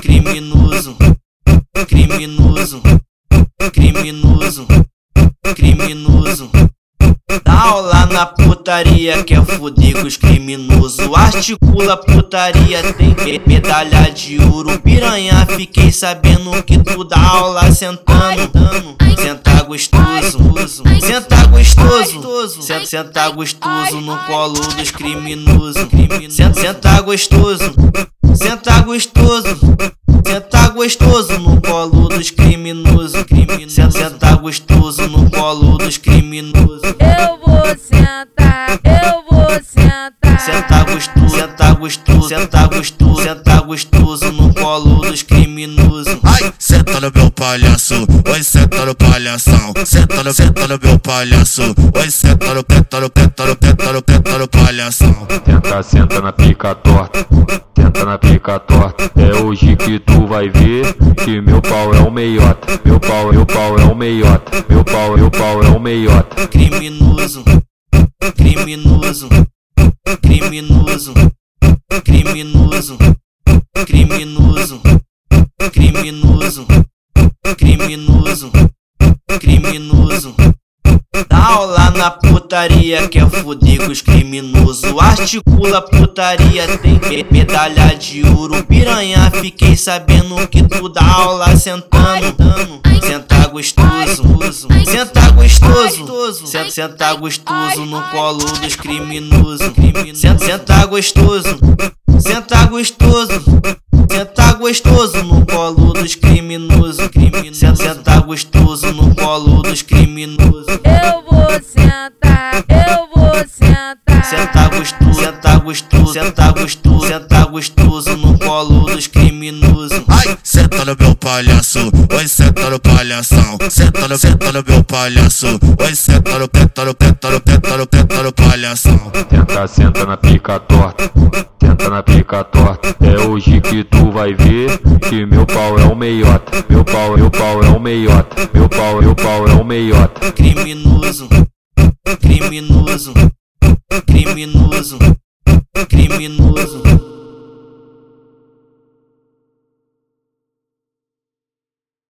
criminoso, criminoso, criminoso, criminoso. Dá aula na putaria, quer fuder com os criminosos. Articula putaria, tem medalha de ouro. Piranha, fiquei sabendo que tu dá aula sentando. Senta gostoso, senta gostoso, senta, gostoso no colo dos criminosos. Senta, senta gostoso, senta gostoso. Gostoso no colo dos criminosos. Senta, senta gostoso no colo dos criminosos. Eu vou sentar, eu vou sentar. Senta gostoso, senta gostoso, senta gostoso, senta gostoso no colo dos criminosos. Ai, senta no meu palhaço, oi, senta no palhação. Senta no, senta no meu palhaço, oi, senta no, senta no, senta no, senta no, senta no palhação. Senta, senta na pica torta, senta na pica torta. É hoje que tu vai ver que meu pau é um meiota. Meu pau, meu pau é um meiota. Meu pau, meu pau é um meiota. Criminoso, criminoso, criminoso, criminoso, criminoso, criminoso, criminoso, criminoso. Dá aula na putaria, quer fuder com os criminosos. Articula putaria, tem medalha de ouro. Piranha, fiquei sabendo que tu dá aula sentando. Senta gostoso, senta gostoso, senta, senta gostoso no colo dos criminosos. Senta, senta gostoso, senta gostoso. Senta gostoso no colo dos criminosos. Senta, senta gostoso no colo dos criminosos. Eu vou sentar, eu vou sentar. Senta gostoso, senta gostoso, senta gostoso, senta gostoso no colo dos criminosos. Ai, senta no meu palhaço, oi, senta no palhação. Senta no, senta no meu palhaço, oi, senta no, senta no, senta no, senta no, senta no palhação. Senta, senta na pica torta, pica torta. É hoje que tu vai ver que meu pau é um meiota. Meu pau, meu pau é um meiota. Meu pau, meu pau é um meiota. Criminoso, criminoso, criminoso, criminoso.